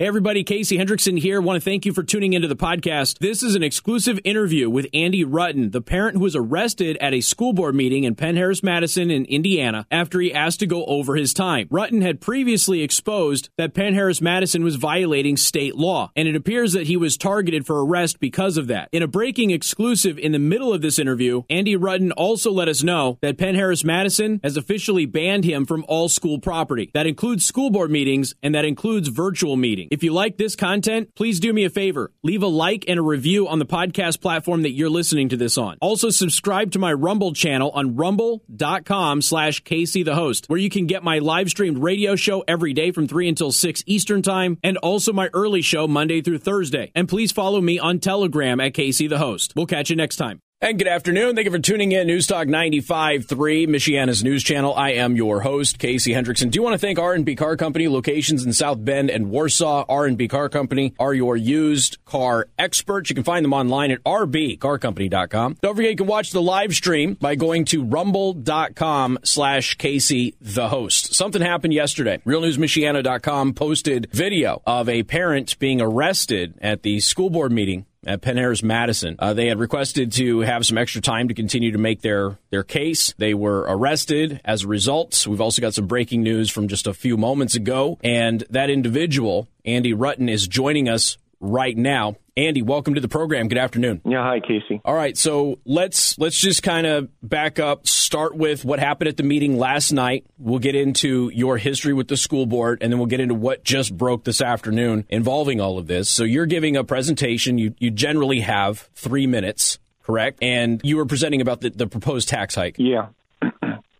Hey everybody, Casey Hendrickson here. Want to thank you for tuning into the podcast. This is an exclusive interview with Andy Rutten, the parent who was arrested at a school board meeting in Penn Harris Madison in Indiana after he asked to go over his time. Rutten had previously exposed that Penn Harris Madison was violating state law, and it appears that he was targeted for arrest because of that. In a breaking exclusive in the middle of this interview, Andy Rutten also let us know that Penn Harris Madison has officially banned him from all school property. That includes school board meetings and that includes virtual meetings. If you like this content, please do me a favor. Leave a like and a review on the podcast platform that you're listening to this on. Also, subscribe to my Rumble channel on rumble.com slash Casey the host, where you can get my live streamed radio show every day from 3 until 6 Eastern Time, and also my early show Monday through Thursday. And please follow me on Telegram at Casey the host. We'll catch you next time. And good afternoon. Thank you for tuning in. News Talk 95.3, Michiana's news channel. I am your host, Casey Hendrickson. Do you want to thank R&B Car Company, locations in South Bend and Warsaw. R&B Car Company are your used car experts. You can find them online at rbcarcompany.com. Don't forget you can watch the live stream by going to rumble.com slash Casey the host. Something happened yesterday. RealNewsMichiana.com posted video of a parent being arrested at the school board meeting at Penn Harris Madison. Uh, they had requested to have some extra time to continue to make their, their case. They were arrested as a result. We've also got some breaking news from just a few moments ago. And that individual, Andy Rutten, is joining us right now. Andy, welcome to the program. Good afternoon. Yeah, hi Casey. All right, so let's let's just kind of back up. Start with what happened at the meeting last night. We'll get into your history with the school board, and then we'll get into what just broke this afternoon involving all of this. So you're giving a presentation. You you generally have three minutes, correct? And you were presenting about the, the proposed tax hike. Yeah.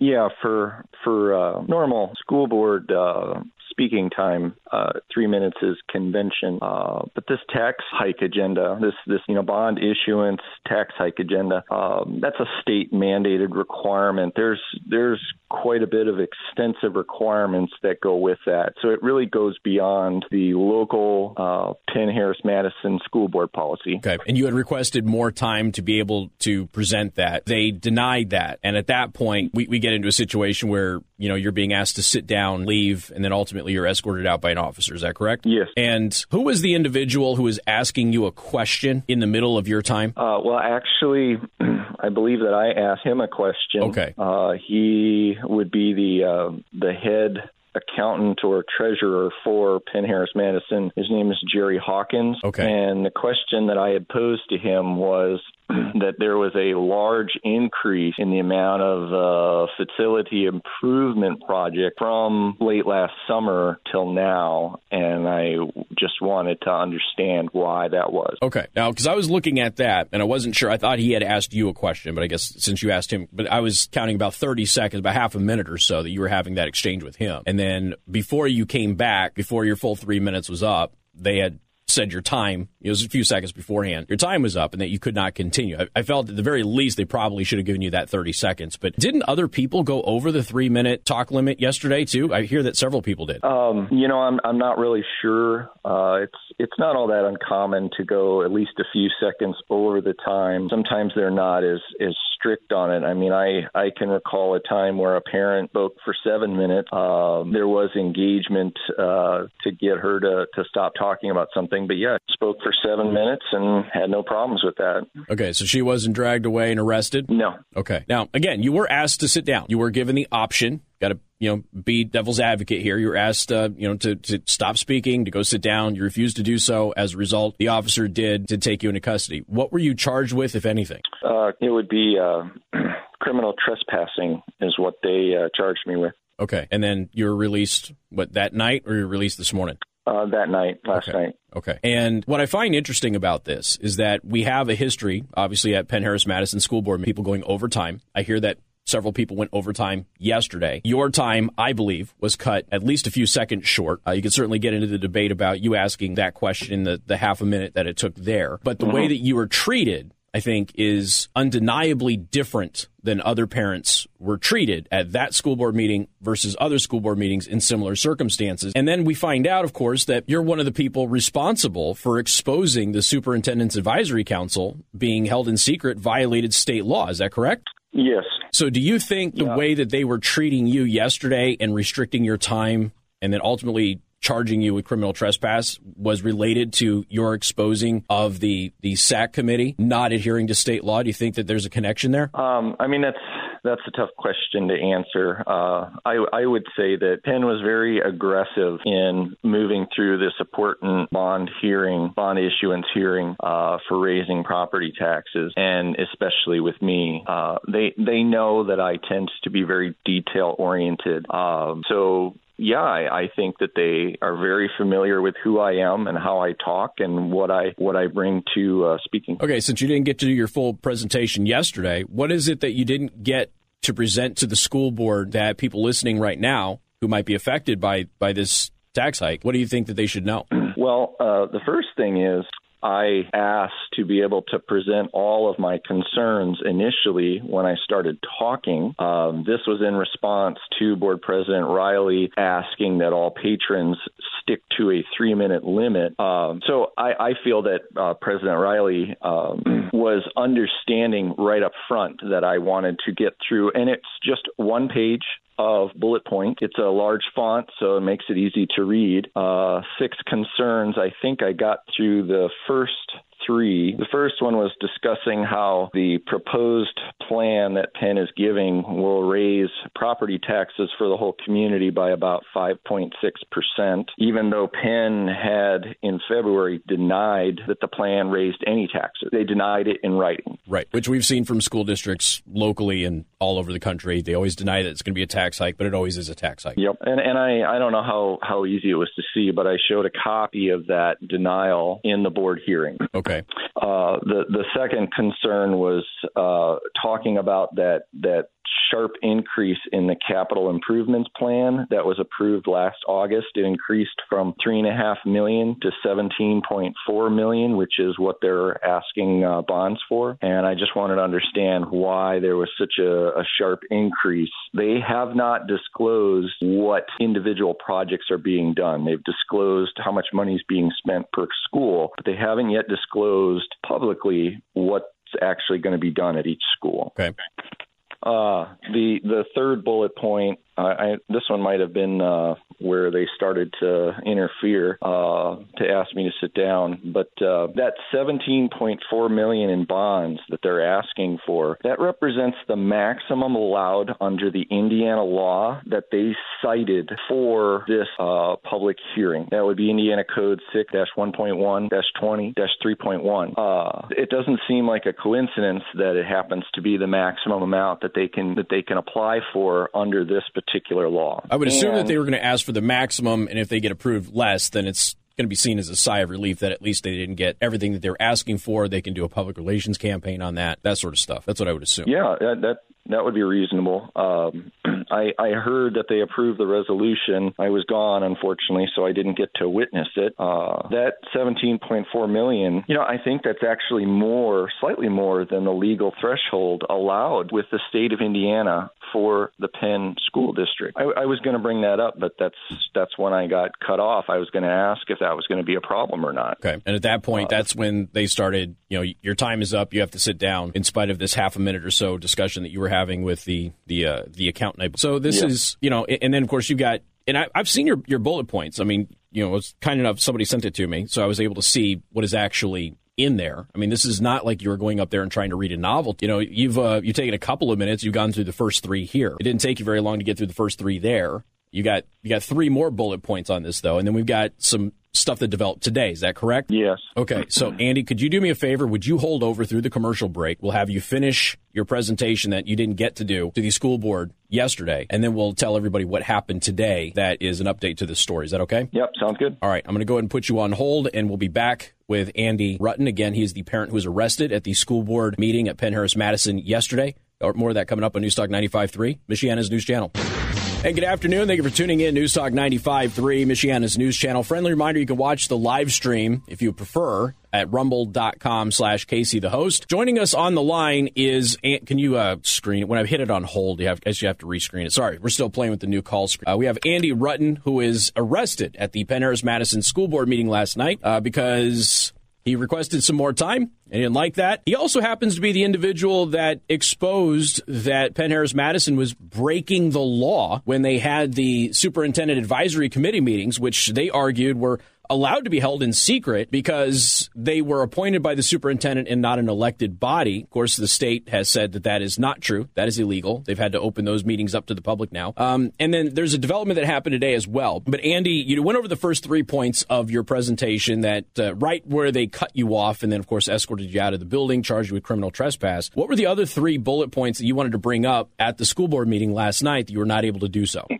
Yeah, for for uh, normal school board uh, speaking time, uh, three minutes is convention. Uh, but this tax hike agenda, this this you know bond issuance tax hike agenda, um, that's a state mandated requirement. There's there's quite a bit of extensive requirements that go with that. So it really goes beyond the local uh, Penn Harris Madison school board policy. Okay, and you had requested more time to be able to present that. They denied that, and at that point, we, we get into a situation where you know you're being asked to sit down, leave, and then ultimately you're escorted out by an officer. Is that correct? Yes. And who was the individual who was asking you a question in the middle of your time? Uh, well, actually, I believe that I asked him a question. Okay. Uh, he would be the uh, the head accountant or treasurer for Penn Harris Madison. His name is Jerry Hawkins. Okay. And the question that I had posed to him was that there was a large increase in the amount of uh, facility improvement project from late last summer till now, and I just wanted to understand why that was. Okay. Now, because I was looking at that and I wasn't sure. I thought he had asked you a question, but I guess since you asked him, but I was counting about 30 seconds, about half a minute or so that you were having that exchange with him. And then before you came back, before your full three minutes was up, they had said your time, it was a few seconds beforehand, your time was up and that you could not continue. I, I, felt at the very least they probably should have given you that 30 seconds. But didn't other people go over the three minute talk limit yesterday too? I hear that several people did. Um, you know, I'm I'm not really sure. Uh, it's it's not all that uncommon to go at least a few seconds over the time. Sometimes they're not as as strict on it. I mean, I I can recall a time where a parent spoke for seven minutes. Um, there was engagement uh, to get her to to stop talking about something, but yeah, spoke for seven minutes and had no problems with that. Okay, so she wasn't dragged away and arrested. No. Okay. Now, again, you were asked to sit down. You were given the option. Got to you know be devil's advocate here. You were asked uh, you know to, to stop speaking, to go sit down. You refused to do so. As a result, the officer did to take you into custody. What were you charged with, if anything? Uh, it would be uh, criminal trespassing, is what they uh, charged me with. Okay, and then you were released what that night, or you were released this morning? Uh, that night, last okay. night. Okay. And what I find interesting about this is that we have a history, obviously, at Penn Harris Madison School Board, people going overtime. I hear that several people went overtime yesterday. Your time, I believe, was cut at least a few seconds short. Uh, you can certainly get into the debate about you asking that question in the, the half a minute that it took there. But the mm-hmm. way that you were treated I think, is undeniably different than other parents were treated at that school board meeting versus other school board meetings in similar circumstances. And then we find out, of course, that you're one of the people responsible for exposing the Superintendent's Advisory Council being held in secret violated state law. Is that correct? Yes. So do you think the yeah. way that they were treating you yesterday and restricting your time and then ultimately charging you with criminal trespass was related to your exposing of the the SAC committee not adhering to state law? Do you think that there's a connection there? Um, I mean, that's that's a tough question to answer. Uh, I, I would say that Penn was very aggressive in moving through this important bond hearing, bond issuance hearing uh, for raising property taxes, and especially with me, uh, they they know that I tend to be very detail oriented. Um, so yeah, I, I think that they are very familiar with who I am and how I talk and what I what I bring to uh, speaking. Okay, since you didn't get to do your full presentation yesterday, what is it that you didn't get to present to the school board that people listening right now who might be affected by by this tax hike? What do you think that they should know? Well, uh, the first thing is I asked to be able to present all of my concerns initially when I started talking. Um, this was in response to Board President Riley asking that all patrons stick to a three minute limit. Um, so I, I, feel that uh, President Riley um, was understanding right up front that I wanted to get through, and it's just one page of bullet point. It's a large font, so it makes it easy to read. Uh, six concerns. I think I got through the first three. The first one was discussing how the proposed plan that Penn is giving will raise property taxes for the whole community by about 5.6%, even though Penn had in February denied that the plan raised any taxes. They denied it in writing. Right, which we've seen from school districts locally and all over the country. They always deny that it's going to be a tax hike, but it always is a tax hike. Yep. And and I, I don't know how, how easy it was to see, but I showed a copy of that denial in the board hearing. Okay. Uh, the the second concern was uh, talking about that that sharp increase in the capital improvements plan that was approved last August. It increased from three and a half million to seventeen point four million, which is what they're asking uh, bonds for. And I just wanted to understand why there was such a, a sharp increase. They have not disclosed what individual projects are being done. They've disclosed how much money is being spent per school, but they haven't yet disclosed publicly what's actually going to be done at each school. Okay. Uh, the the third bullet point I, this one might have been uh, where they started to interfere uh, to ask me to sit down. But uh, that 17.4 million in bonds that they're asking for that represents the maximum allowed under the Indiana law that they cited for this uh, public hearing. That would be Indiana Code 6-1.1-20-3.1. Uh, it doesn't seem like a coincidence that it happens to be the maximum amount that they can that they can apply for under this particular particular law. I would assume and, that they were going to ask for the maximum, and if they get approved less, then it's going to be seen as a sigh of relief that at least they didn't get everything that they were asking for. They can do a public relations campaign on that, that sort of stuff. That's what I would assume. Yeah, that, that that would be reasonable. Um, I, I heard that they approved the resolution. I was gone, unfortunately, so I didn't get to witness it. Uh, that 17.4 million, you know, I think that's actually more, slightly more than the legal threshold allowed with the state of Indiana for the Penn School District. I, I was going to bring that up, but that's that's when I got cut off. I was going to ask if that was going to be a problem or not. Okay, and at that point, uh, that's when they started. You know, your time is up. You have to sit down. In spite of this half a minute or so discussion that you were having with the the uh, the accountant. So this yeah. is you know, and then of course you've got. And I, I've seen your, your bullet points. I mean, you know, it was kind enough somebody sent it to me, so I was able to see what is actually in there. I mean, this is not like you were going up there and trying to read a novel. You know, you've uh, you've taken a couple of minutes. You've gone through the first three here. It didn't take you very long to get through the first three there. You got you got three more bullet points on this though, and then we've got some stuff that developed today. Is that correct? Yes. Okay. So, Andy, could you do me a favor? Would you hold over through the commercial break? We'll have you finish your presentation that you didn't get to do to the school board yesterday, and then we'll tell everybody what happened today. That is an update to this story. Is that okay? Yep. Sounds good. All right. I'm going to go ahead and put you on hold, and we'll be back with Andy Rutten. Again, he is the parent who was arrested at the school board meeting at Penn Harris Madison yesterday. More of that coming up on Newstalk 95.3, Michiana's news channel. And good afternoon. Thank you for tuning in. News Talk 95.3, Michiana's news channel. Friendly reminder, you can watch the live stream if you prefer at rumble.com slash Casey the host. Joining us on the line is, can you uh, screen it? When I hit it on hold, you have, I you have to rescreen it. Sorry, we're still playing with the new call screen. Uh, we have Andy Rutten, who is arrested at the Penn Harris Madison School Board meeting last night uh, because He requested some more time. He didn't like that. He also happens to be the individual that exposed that Penn Harris Madison was breaking the law when they had the superintendent advisory committee meetings, which they argued were allowed to be held in secret because they were appointed by the superintendent and not an elected body. Of course, the state has said that that is not true. That is illegal. They've had to open those meetings up to the public now. Um, and then there's a development that happened today as well. But Andy, you went over the first three points of your presentation that uh, right where they cut you off and then, of course, escorted you out of the building, charged you with criminal trespass. What were the other three bullet points that you wanted to bring up at the school board meeting last night that you were not able to do so?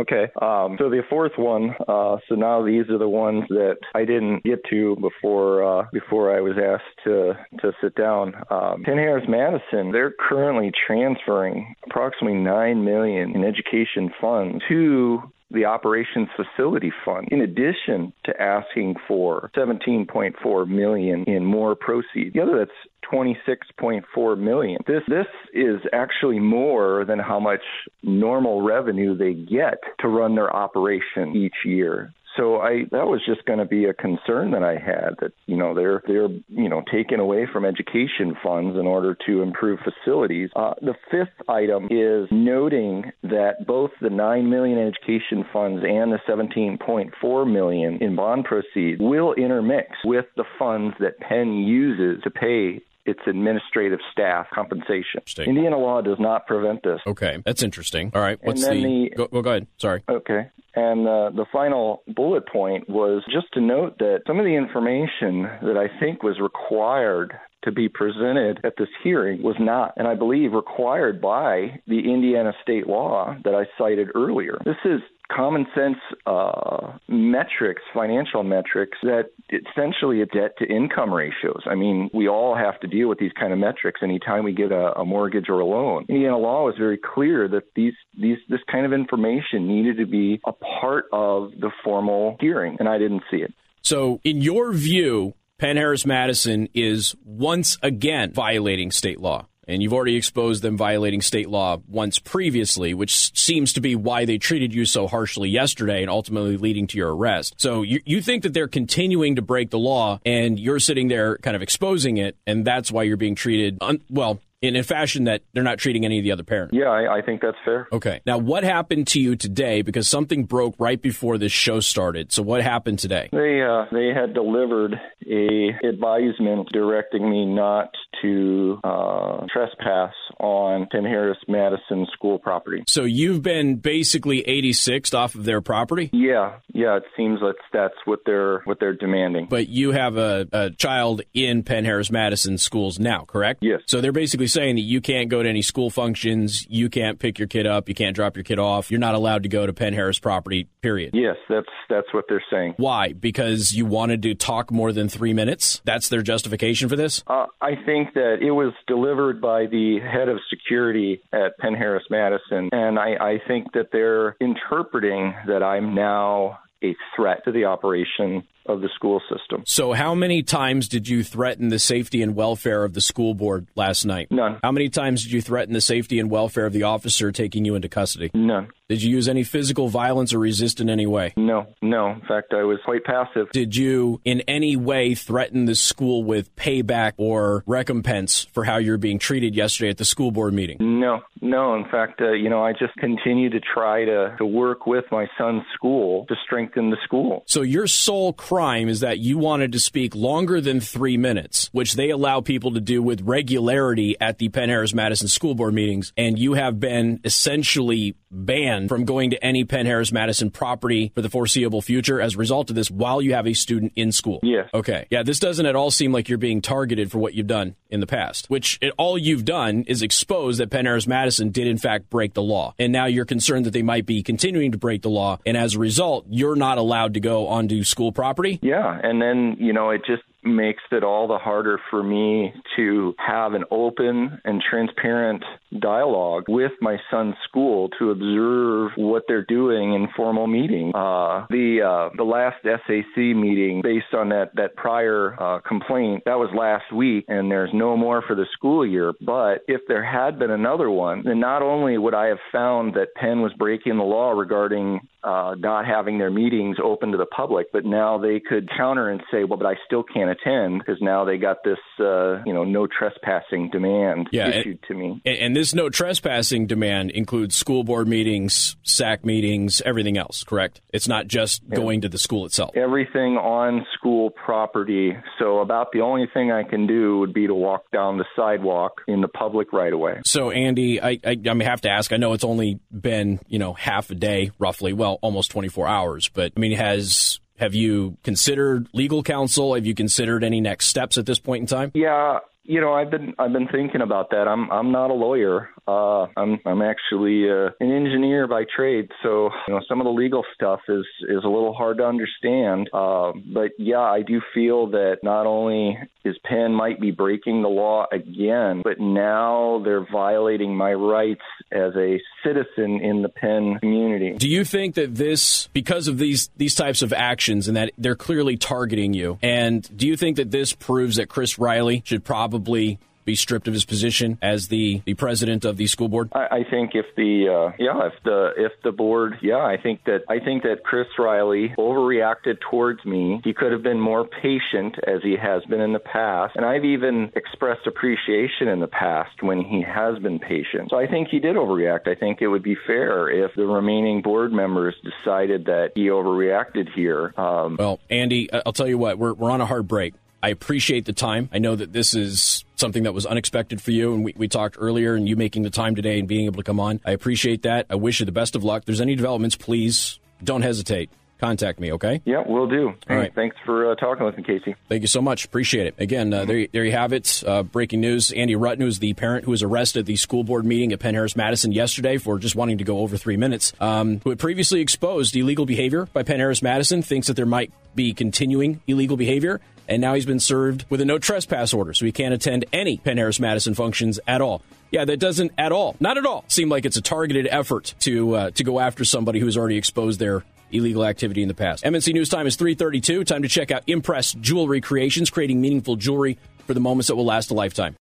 Okay. Um, so the fourth one. Uh, so now these are the ones that I didn't get to before uh, before I was asked to to sit down. Um, Penn Harris Madison. They're currently transferring approximately nine million in education funds to the operations facility fund in addition to asking for 17.4 million in more proceeds. The other that's 26.4 million. This this is actually more than how much normal revenue they get to run their operation each year so I that was just going to be a concern that I had that you know they're they're you know taken away from education funds in order to improve facilities. Uh, the fifth item is noting that both the nine million education funds and the 17.4 million in bond proceeds will intermix with the funds that Penn uses to pay its administrative staff compensation. Indiana law does not prevent this. Okay, that's interesting. All right, what's the, the go, well, go ahead. Sorry. Okay. And uh, the final bullet point was just to note that some of the information that I think was required to be presented at this hearing was not, and I believe required by the Indiana state law that I cited earlier. This is common sense uh, metrics, financial metrics that essentially a debt to income ratios. I mean, we all have to deal with these kind of metrics anytime we get a, a mortgage or a loan. Indiana law was very clear that these these this kind of information needed to be a part of the formal hearing, and I didn't see it. So, in your view, Penn Harris Madison is once again violating state law. And you've already exposed them violating state law once previously, which seems to be why they treated you so harshly yesterday and ultimately leading to your arrest. So you, you think that they're continuing to break the law and you're sitting there kind of exposing it, and that's why you're being treated, un- well, in a fashion that they're not treating any of the other parents. Yeah, I, I, think that's fair. Okay. Now, what happened to you today? Because something broke right before this show started. So, what happened today? They uh, they had delivered a advisement directing me not to uh, trespass on Penn Harris Madison school property. So, you've been basically 86th off of their property. Yeah, yeah. It seems like that's what they're what they're demanding. But you have a, a child in Penn Harris Madison schools now, correct? Yes. So they're basically saying that you can't go to any school functions, you can't pick your kid up, you can't drop your kid off, you're not allowed to go to Penn Harris property. Period. Yes, that's that's what they're saying. Why? Because you wanted to talk more than three minutes. That's their justification for this. Uh, I think that it was delivered by the head of security at Penn Harris Madison, and I, I think that they're interpreting that I'm now a threat to the operation of the school system. So, how many times did you threaten the safety and welfare of the school board last night? None. How many times did you threaten the safety and welfare of the officer taking you into custody? None. Did you use any physical violence or resist in any way? No, no. In fact, I was quite passive. Did you in any way threaten the school with payback or recompense for how you're being treated yesterday at the school board meeting? No, no. In fact, uh, you know, I just continue to try to, to work with my son's school to strengthen the school. So your sole crime is that you wanted to speak longer than three minutes, which they allow people to do with regularity at the Penn Harris Madison school board meetings, and you have been essentially banned from going to any Penn Harris Madison property for the foreseeable future as a result of this while you have a student in school. Yes. Okay. Yeah, this doesn't at all seem like you're being targeted for what you've done in the past, which it, all you've done is expose that Penn Harris Madison did in fact break the law. And now you're concerned that they might be continuing to break the law. And as a result, you're not allowed to go onto school property. Yeah. And then, you know, it just makes it all the harder for me to have an open and transparent dialogue with my son's school to observe what they're doing in formal meeting. Uh, the uh, the last SAC meeting, based on that that prior uh, complaint, that was last week, and there's no more for the school year. But if there had been another one, then not only would I have found that Penn was breaking the law regarding uh, not having their meetings open to the public, but now they could counter and say, well, but I still can't attend because now they got this, uh, you know, no trespassing demand yeah, issued and, to me. And this no trespassing demand includes school board meetings, SAC meetings, everything else, correct? It's not just yeah. going to the school itself. Everything on school property. So about the only thing I can do would be to walk down the sidewalk in the public right away. So Andy, I, I, I have to ask. I know it's only been you know half a day, roughly. Well, almost 24 hours. But I mean, has have you considered legal counsel? Have you considered any next steps at this point in time? Yeah, you know, I've been I've been thinking about that. I'm I'm not a lawyer. Uh, I'm I'm actually uh, an engineer by trade, so you know some of the legal stuff is is a little hard to understand. Uh, but yeah, I do feel that not only is Penn might be breaking the law again, but now they're violating my rights as a citizen in the Penn community. Do you think that this, because of these these types of actions, and that they're clearly targeting you, and do you think that this proves that Chris Riley should probably be stripped of his position as the, the president of the school board? I, I think if the uh, yeah if the if the board yeah I think that I think that Chris Riley overreacted towards me. He could have been more patient as he has been in the past, and I've even expressed appreciation in the past when he has been patient. So I think he did overreact. I think it would be fair if the remaining board members decided that he overreacted here. Um, well, Andy, I'll tell you what, we're we're on a hard break. I appreciate the time. I know that this is something that was unexpected for you, and we, we talked earlier, and you making the time today and being able to come on. I appreciate that. I wish you the best of luck. If there's any developments, please don't hesitate contact me, okay? Yeah, we'll do. All right. Thanks for uh, talking with me, Casey. Thank you so much. Appreciate it. Again, uh, there, there you have it. Uh, breaking news. Andy Rutten, who is the parent who was arrested at the school board meeting at Penn Harris Madison yesterday for just wanting to go over three minutes, um, who had previously exposed illegal behavior by Penn Harris Madison, thinks that there might be continuing illegal behavior. And now he's been served with a no trespass order, so he can't attend any Penn Harris Madison functions at all. Yeah, that doesn't at all, not at all, seem like it's a targeted effort to uh, to go after somebody who's already exposed their illegal activity in the past. MNC News Time is 332. Time to check out Impress Jewelry Creations, creating meaningful jewelry for the moments that will last a lifetime.